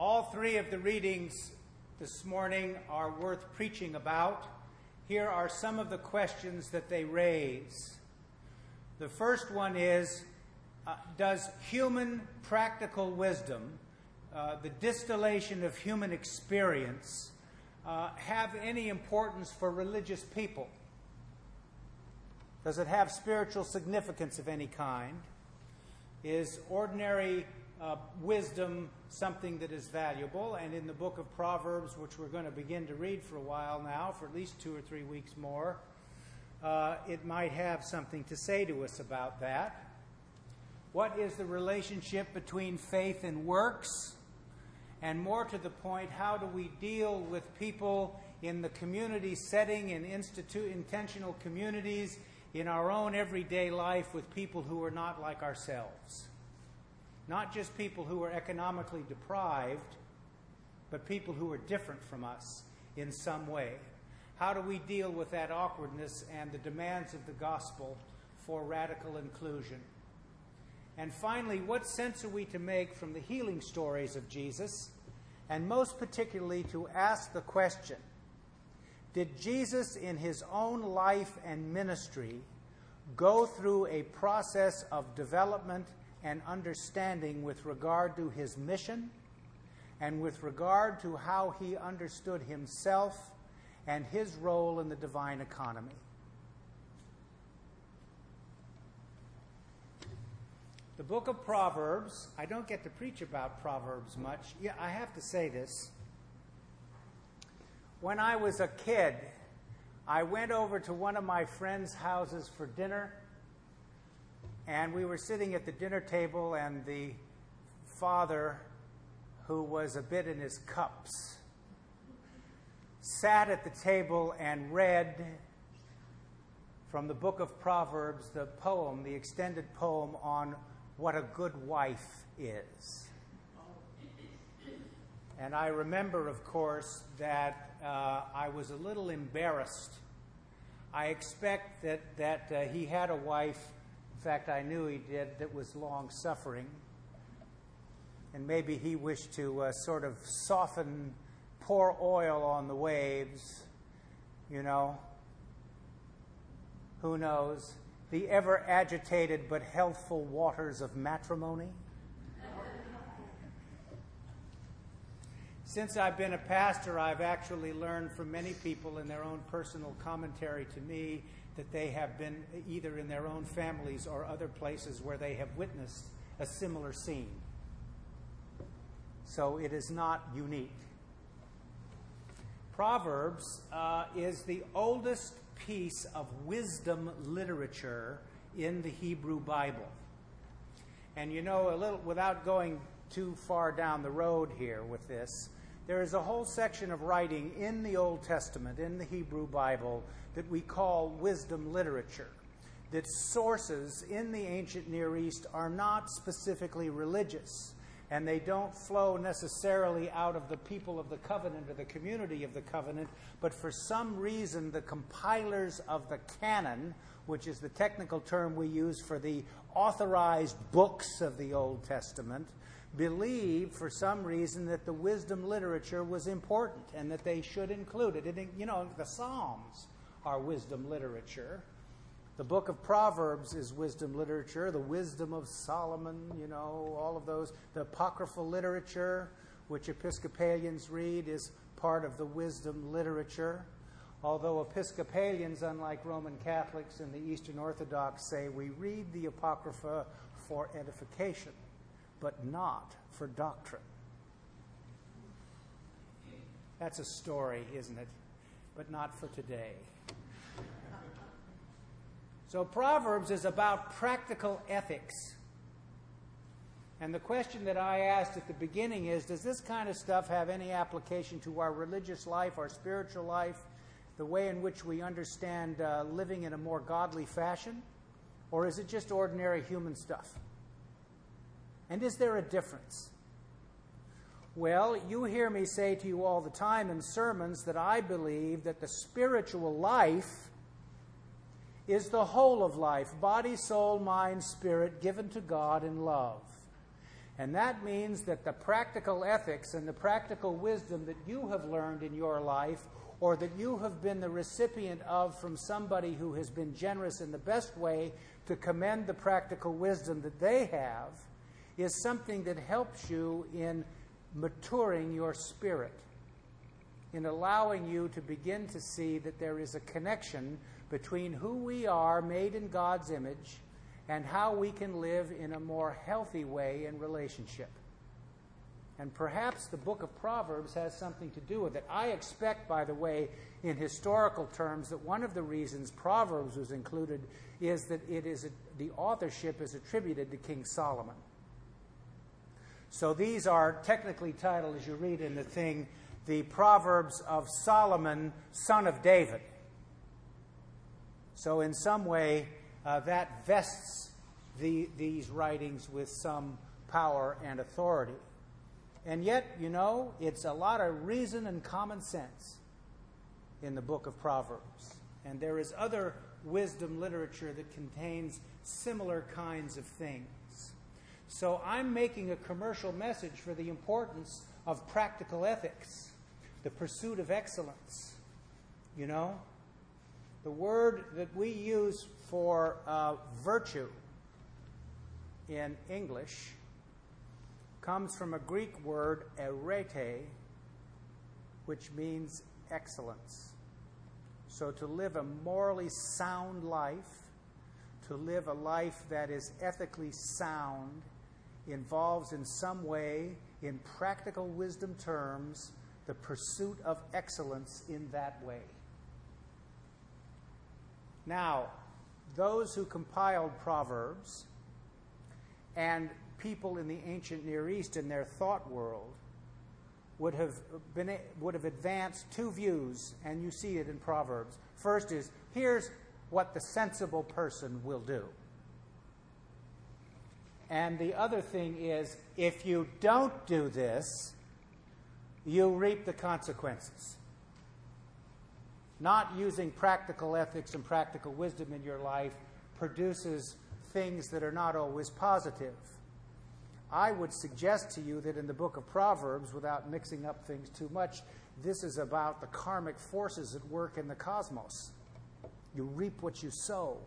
All three of the readings this morning are worth preaching about. Here are some of the questions that they raise. The first one is uh, Does human practical wisdom, uh, the distillation of human experience, uh, have any importance for religious people? Does it have spiritual significance of any kind? Is ordinary uh, wisdom something that is valuable? And in the book of Proverbs, which we're going to begin to read for a while now, for at least two or three weeks more, uh, it might have something to say to us about that. What is the relationship between faith and works? And more to the point, how do we deal with people in the community setting, in institu- intentional communities, in our own everyday life with people who are not like ourselves? Not just people who are economically deprived, but people who are different from us in some way. How do we deal with that awkwardness and the demands of the gospel for radical inclusion? And finally, what sense are we to make from the healing stories of Jesus? And most particularly, to ask the question Did Jesus, in his own life and ministry, go through a process of development and understanding with regard to his mission and with regard to how he understood himself and his role in the divine economy. The book of Proverbs, I don't get to preach about Proverbs much. Yeah, I have to say this. When I was a kid, I went over to one of my friends' houses for dinner and we were sitting at the dinner table, and the father, who was a bit in his cups, sat at the table and read from the book of Proverbs the poem, the extended poem on what a good wife is. And I remember, of course, that uh, I was a little embarrassed. I expect that, that uh, he had a wife fact, I knew he did, that was long suffering. And maybe he wished to uh, sort of soften, pour oil on the waves, you know. Who knows? The ever agitated but healthful waters of matrimony. Since I've been a pastor, I've actually learned from many people in their own personal commentary to me that they have been either in their own families or other places where they have witnessed a similar scene. So it is not unique. Proverbs uh, is the oldest piece of wisdom literature in the Hebrew Bible. And you know, a little without going too far down the road here with this, there is a whole section of writing in the Old Testament, in the Hebrew Bible, that we call wisdom literature. That sources in the ancient Near East are not specifically religious, and they don't flow necessarily out of the people of the covenant or the community of the covenant, but for some reason, the compilers of the canon, which is the technical term we use for the authorized books of the Old Testament, believed for some reason that the wisdom literature was important and that they should include it. it you know, the Psalms are wisdom literature. The book of Proverbs is wisdom literature, the wisdom of Solomon, you know, all of those. The apocryphal literature, which Episcopalians read, is part of the wisdom literature. Although Episcopalians, unlike Roman Catholics and the Eastern Orthodox, say we read the Apocrypha for edification but not for doctrine. That's a story, isn't it? But not for today. So, Proverbs is about practical ethics. And the question that I asked at the beginning is Does this kind of stuff have any application to our religious life, our spiritual life, the way in which we understand uh, living in a more godly fashion? Or is it just ordinary human stuff? And is there a difference? Well, you hear me say to you all the time in sermons that I believe that the spiritual life is the whole of life body, soul, mind, spirit given to God in love. And that means that the practical ethics and the practical wisdom that you have learned in your life or that you have been the recipient of from somebody who has been generous in the best way to commend the practical wisdom that they have is something that helps you in maturing your spirit, in allowing you to begin to see that there is a connection between who we are, made in God's image, and how we can live in a more healthy way in relationship. And perhaps the book of Proverbs has something to do with it. I expect, by the way, in historical terms, that one of the reasons Proverbs was included is that it is a, the authorship is attributed to King Solomon. So these are technically titled, as you read in the thing, the Proverbs of Solomon, son of David. So, in some way, uh, that vests the, these writings with some power and authority. And yet, you know, it's a lot of reason and common sense in the book of Proverbs. And there is other wisdom literature that contains similar kinds of things. So I'm making a commercial message for the importance of practical ethics, the pursuit of excellence. You know, the word that we use for uh, virtue in English comes from a Greek word, arete, which means excellence. So to live a morally sound life, to live a life that is ethically sound, involves in some way, in practical wisdom terms, the pursuit of excellence in that way. Now, those who compiled Proverbs and people in the ancient Near East in their thought world would have been would have advanced two views, and you see it in Proverbs. First is here's what the sensible person will do. And the other thing is if you don't do this, you reap the consequences. Not using practical ethics and practical wisdom in your life produces things that are not always positive. I would suggest to you that in the book of Proverbs, without mixing up things too much, this is about the karmic forces at work in the cosmos. You reap what you sow.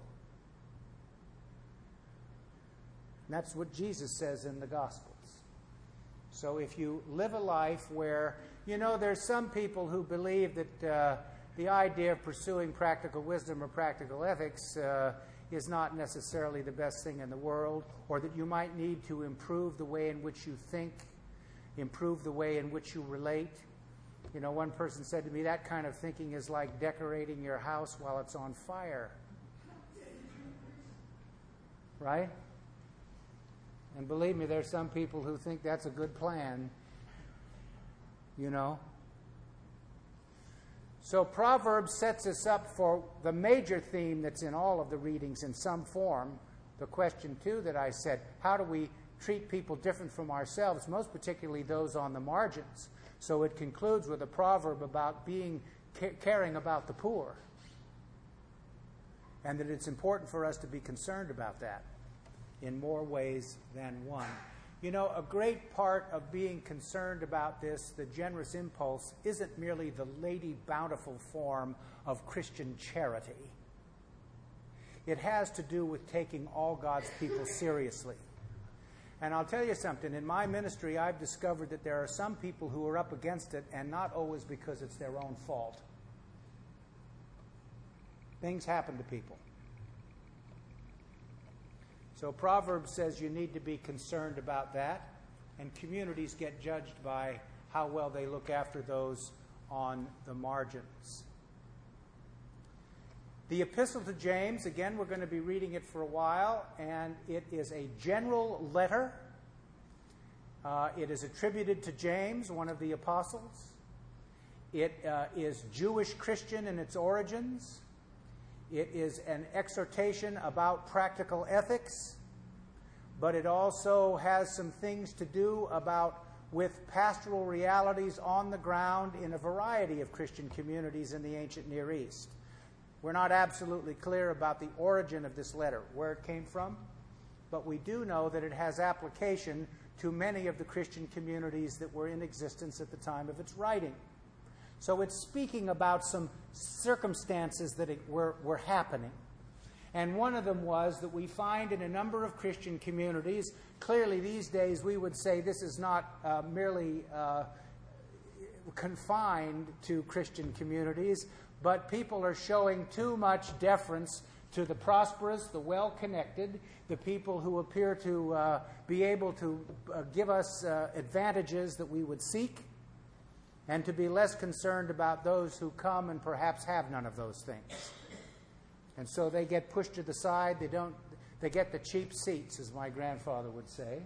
That's what Jesus says in the Gospels. So if you live a life where, you know, there's some people who believe that uh, the idea of pursuing practical wisdom or practical ethics. Uh, is not necessarily the best thing in the world, or that you might need to improve the way in which you think, improve the way in which you relate. You know, one person said to me, that kind of thinking is like decorating your house while it's on fire. Right? And believe me, there's some people who think that's a good plan. You know? So Proverbs sets us up for the major theme that's in all of the readings in some form. The question, too, that I said how do we treat people different from ourselves, most particularly those on the margins? So it concludes with a proverb about being caring about the poor. And that it's important for us to be concerned about that in more ways than one. You know, a great part of being concerned about this, the generous impulse, isn't merely the lady bountiful form of Christian charity. It has to do with taking all God's people seriously. And I'll tell you something, in my ministry, I've discovered that there are some people who are up against it, and not always because it's their own fault. Things happen to people. So Proverbs says you need to be concerned about that, and communities get judged by how well they look after those on the margins. The Epistle to James, again, we're going to be reading it for a while, and it is a general letter. Uh, it is attributed to James, one of the apostles. It uh, is Jewish Christian in its origins. It is an exhortation about practical ethics, but it also has some things to do about with pastoral realities on the ground in a variety of Christian communities in the ancient Near East. We're not absolutely clear about the origin of this letter, where it came from, but we do know that it has application to many of the Christian communities that were in existence at the time of its writing. So it's speaking about some circumstances that were, were happening. And one of them was that we find in a number of Christian communities, clearly these days we would say this is not uh, merely uh, confined to Christian communities, but people are showing too much deference to the prosperous, the well connected, the people who appear to uh, be able to uh, give us uh, advantages that we would seek, and to be less concerned about those who come and perhaps have none of those things. And so they get pushed to the side. They don't. They get the cheap seats, as my grandfather would say.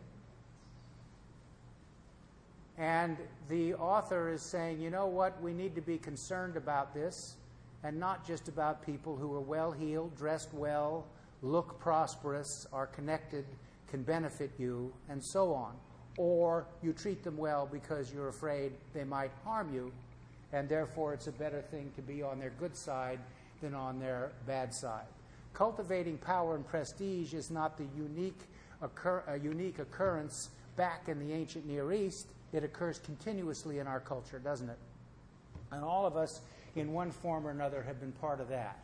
And the author is saying, you know what? We need to be concerned about this, and not just about people who are well heeled, dressed well, look prosperous, are connected, can benefit you, and so on. Or you treat them well because you're afraid they might harm you, and therefore it's a better thing to be on their good side than on their bad side. Cultivating power and prestige is not the unique, occur- unique occurrence back in the ancient Near East. It occurs continuously in our culture, doesn't it? And all of us, in one form or another, have been part of that.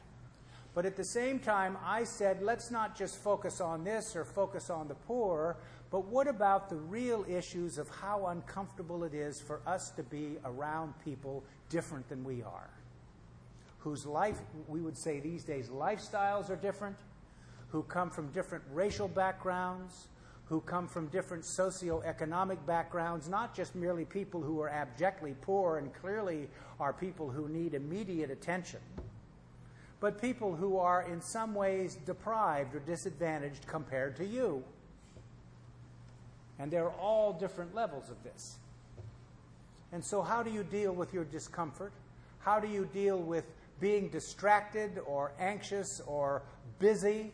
But at the same time, I said, let's not just focus on this or focus on the poor, but what about the real issues of how uncomfortable it is for us to be around people different than we are? whose life, we would say these days, lifestyles are different, who come from different racial backgrounds, who come from different socioeconomic backgrounds, not just merely people who are abjectly poor and clearly are people who need immediate attention, but people who are in some ways deprived or disadvantaged compared to you. And there are all different levels of this. And so, how do you deal with your discomfort? How do you deal with being distracted or anxious or busy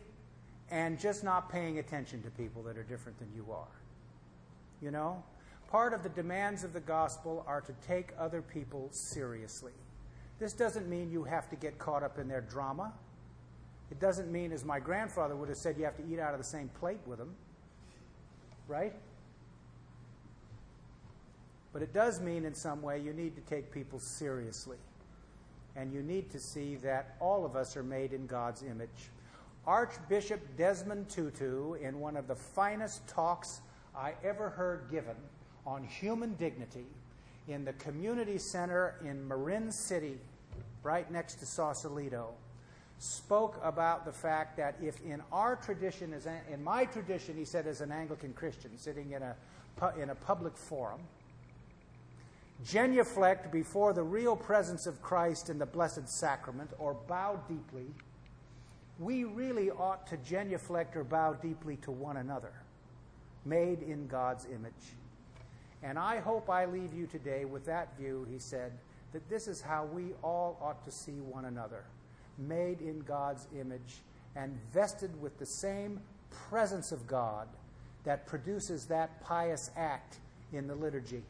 and just not paying attention to people that are different than you are. You know? Part of the demands of the gospel are to take other people seriously. This doesn't mean you have to get caught up in their drama. It doesn't mean, as my grandfather would have said, you have to eat out of the same plate with them. Right? But it does mean, in some way, you need to take people seriously and you need to see that all of us are made in God's image. Archbishop Desmond Tutu, in one of the finest talks I ever heard given on human dignity in the community center in Marin City, right next to Sausalito, spoke about the fact that if in our tradition, as in my tradition, he said, as an Anglican Christian sitting in a, in a public forum, genuflect before the real presence of Christ in the Blessed Sacrament or bow deeply, we really ought to genuflect or bow deeply to one another, made in God's image. And I hope I leave you today with that view, he said, that this is how we all ought to see one another, made in God's image and vested with the same presence of God that produces that pious act in the liturgy.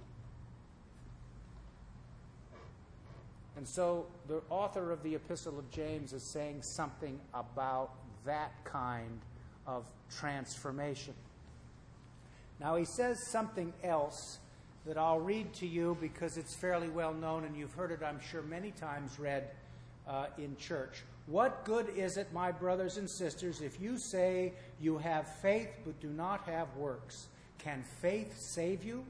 And so the author of the Epistle of James is saying something about that kind of transformation. Now, he says something else that I'll read to you because it's fairly well known and you've heard it, I'm sure, many times read uh, in church. What good is it, my brothers and sisters, if you say you have faith but do not have works? Can faith save you?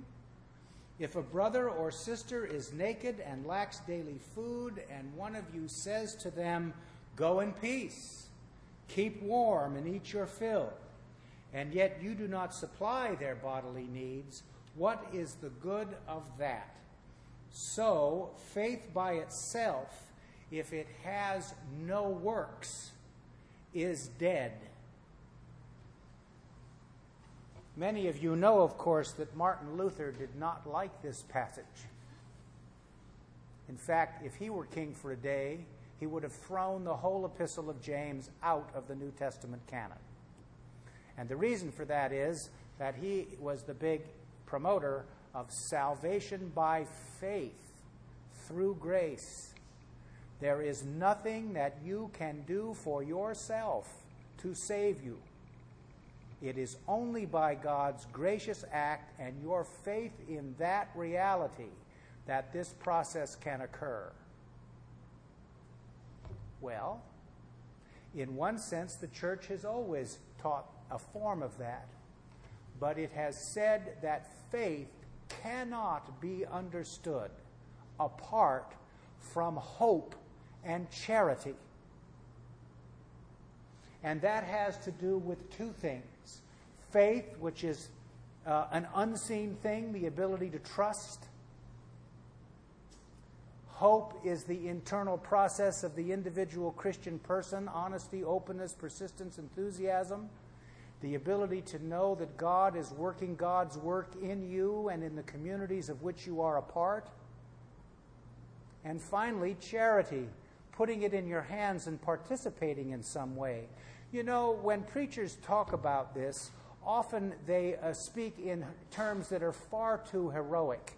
If a brother or sister is naked and lacks daily food, and one of you says to them, Go in peace, keep warm, and eat your fill, and yet you do not supply their bodily needs, what is the good of that? So, faith by itself, if it has no works, is dead. Many of you know, of course, that Martin Luther did not like this passage. In fact, if he were king for a day, he would have thrown the whole epistle of James out of the New Testament canon. And the reason for that is that he was the big promoter of salvation by faith through grace. There is nothing that you can do for yourself to save you. It is only by God's gracious act and your faith in that reality that this process can occur. Well, in one sense, the church has always taught a form of that, but it has said that faith cannot be understood apart from hope and charity. And that has to do with two things faith, which is uh, an unseen thing, the ability to trust. Hope is the internal process of the individual Christian person honesty, openness, persistence, enthusiasm. The ability to know that God is working God's work in you and in the communities of which you are a part. And finally, charity, putting it in your hands and participating in some way. You know, when preachers talk about this, often they uh, speak in terms that are far too heroic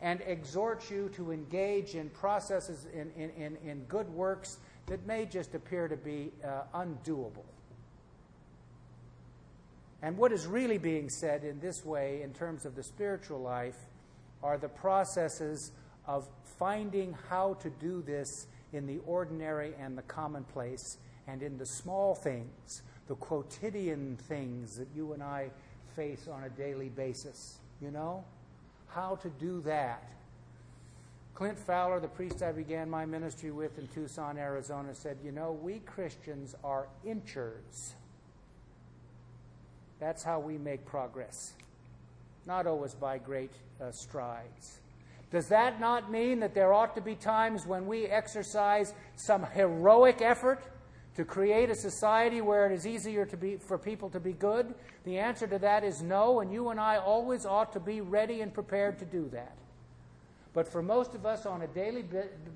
and exhort you to engage in processes in, in, in, in good works that may just appear to be uh, undoable. And what is really being said in this way, in terms of the spiritual life, are the processes of finding how to do this in the ordinary and the commonplace and in the small things, the quotidian things that you and I face on a daily basis. You know? How to do that. Clint Fowler, the priest I began my ministry with in Tucson, Arizona, said, You know, we Christians are inchers. That's how we make progress, not always by great uh, strides. Does that not mean that there ought to be times when we exercise some heroic effort to create a society where it is easier to be, for people to be good? The answer to that is no, and you and I always ought to be ready and prepared to do that. But for most of us on a daily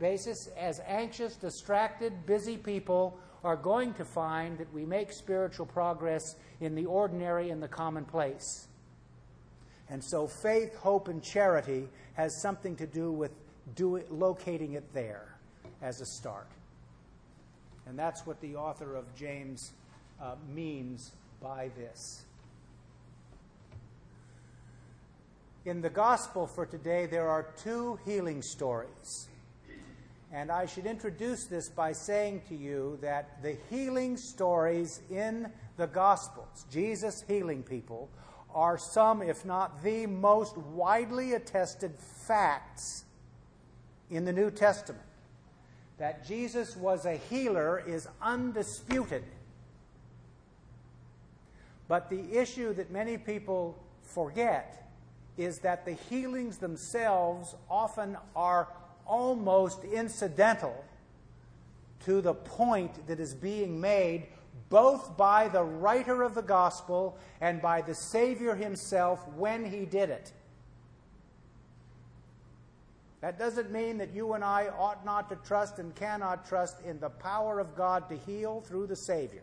basis, as anxious, distracted, busy people, are going to find that we make spiritual progress in the ordinary and the commonplace. And so faith, hope, and charity has something to do with do it, locating it there as a start. And that's what the author of James uh, means by this. In the gospel for today, there are two healing stories. And I should introduce this by saying to you that the healing stories in the Gospels, Jesus healing people, are some, if not the most widely attested facts in the New Testament. That Jesus was a healer is undisputed. But the issue that many people forget is that the healings themselves often are almost incidental to the point that is being made both by the writer of the gospel and by the Savior himself when he did it. That doesn't mean that you and I ought not to trust and cannot trust in the power of God to heal through the Savior.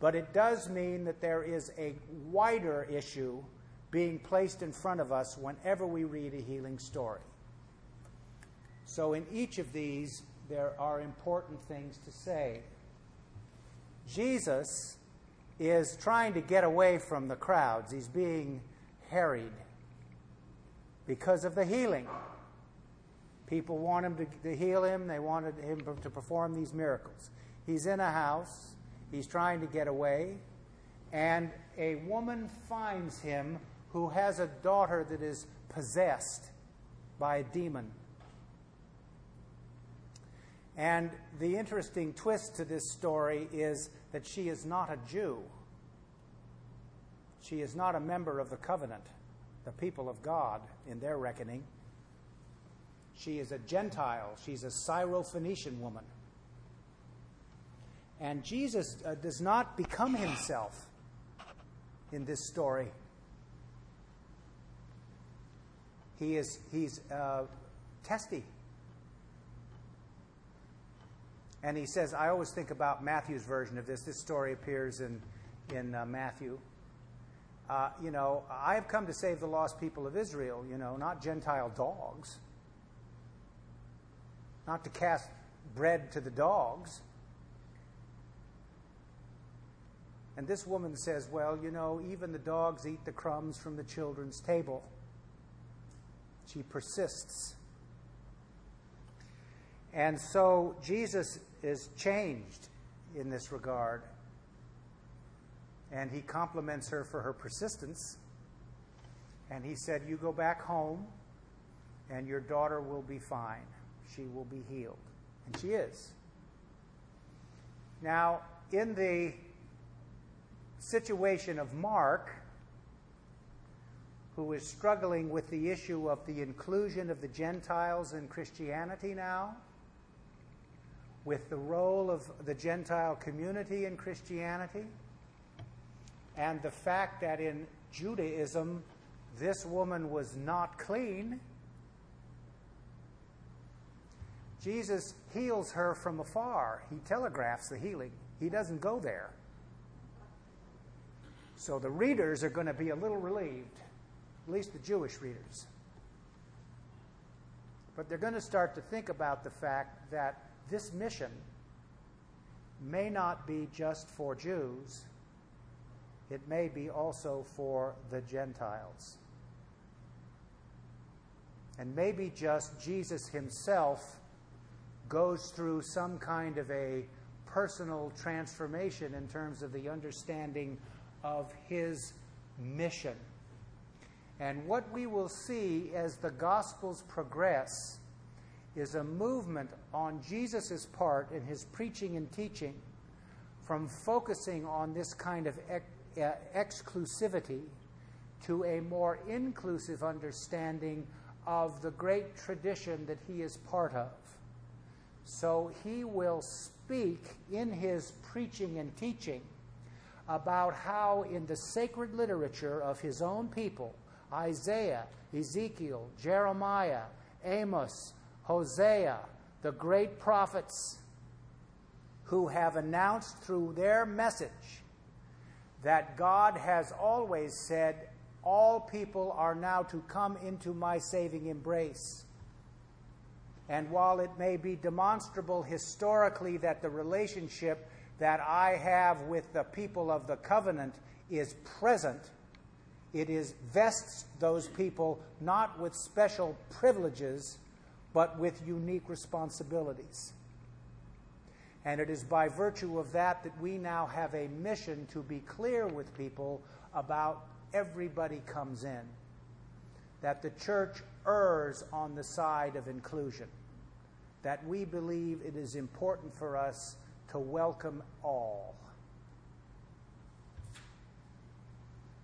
But it does mean that there is a wider issue being placed in front of us whenever we read a healing story. So, in each of these, there are important things to say. Jesus is trying to get away from the crowds. He's being harried because of the healing. People want him to, to, heal him, they wanted him to perform these miracles. He's in a house, he's trying to get away, and a woman finds him who has a daughter that is possessed by a demon. And the interesting twist to this story is that she is not a Jew. She is not a member of the covenant, the people of God in their reckoning. She is a Gentile. She's a Syrophoenician woman. And Jesus uh, does not become himself in this story. He is he's uh, testy. And he says, I always think about Matthew's version of this. This story appears in, in uh, Matthew. Uh, you know, I have come to save the lost people of Israel, you know, not Gentile dogs. Not to cast bread to the dogs. And this woman says, Well, you know, even the dogs eat the crumbs from the children's table. She persists. And so Jesus is changed in this regard. And he compliments her for her persistence. And he said, You go back home, and your daughter will be fine. She will be healed. And she is. Now, in the situation of Mark, who is struggling with the issue of the inclusion of the Gentiles in Christianity now, with the role of the Gentile community in Christianity, and the fact that in Judaism this woman was not clean, Jesus heals her from afar. He telegraphs the healing, he doesn't go there. So the readers are going to be a little relieved, at least the Jewish readers. But they're going to start to think about the fact that this mission may not be just for Jews, it may be also for the Gentiles. And maybe just Jesus himself goes through some kind of a personal transformation in terms of the understanding of his mission. And what we will see as the Gospels progress is a movement on Jesus' part in his preaching and teaching from focusing on this kind of ex- uh, exclusivity to a more inclusive understanding of the great tradition that he is part of. So he will speak in his preaching and teaching about how, in the sacred literature of his own people, Isaiah, Ezekiel, Jeremiah, Amos, Hosea, the great prophets who have announced through their message that God has always said, All people are now to come into my saving embrace. And while it may be demonstrable historically that the relationship that I have with the people of the covenant is present, it is vests those people not with special privileges, but with unique responsibilities. And it is by virtue of that that we now have a mission to be clear with people about everybody comes in. That the church errs on the side of inclusion. That we believe it is important for us to welcome all.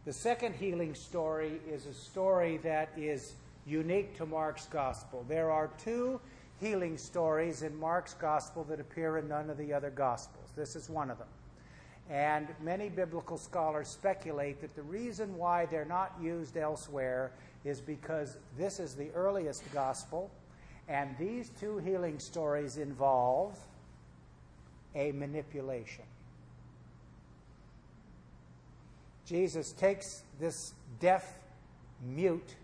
The second healing story is a story that is unique to Mark's gospel. There are two healing stories in Mark's gospel that appear in none of the other gospels. This is one of them. And many biblical scholars speculate that the reason why they're not used elsewhere is because this is the earliest gospel, and these two healing stories involve a manipulation. Jesus takes this deaf mute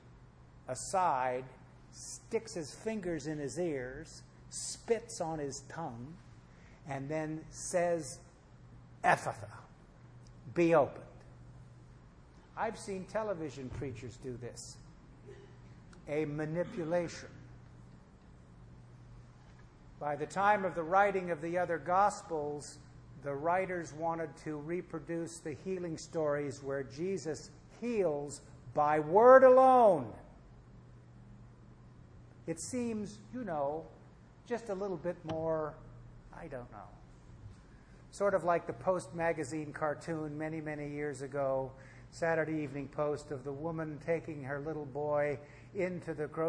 aside, sticks his fingers in his ears, spits on his tongue, and then says, Ephphatha, be opened. I've seen television preachers do this. A manipulation. By the time of the writing of the other Gospels, the writers wanted to reproduce the healing stories where Jesus heals by word alone. It seems, you know, just a little bit more, I don't know. Sort of like the Post magazine cartoon many, many years ago, Saturday Evening Post, of the woman taking her little boy into the grocery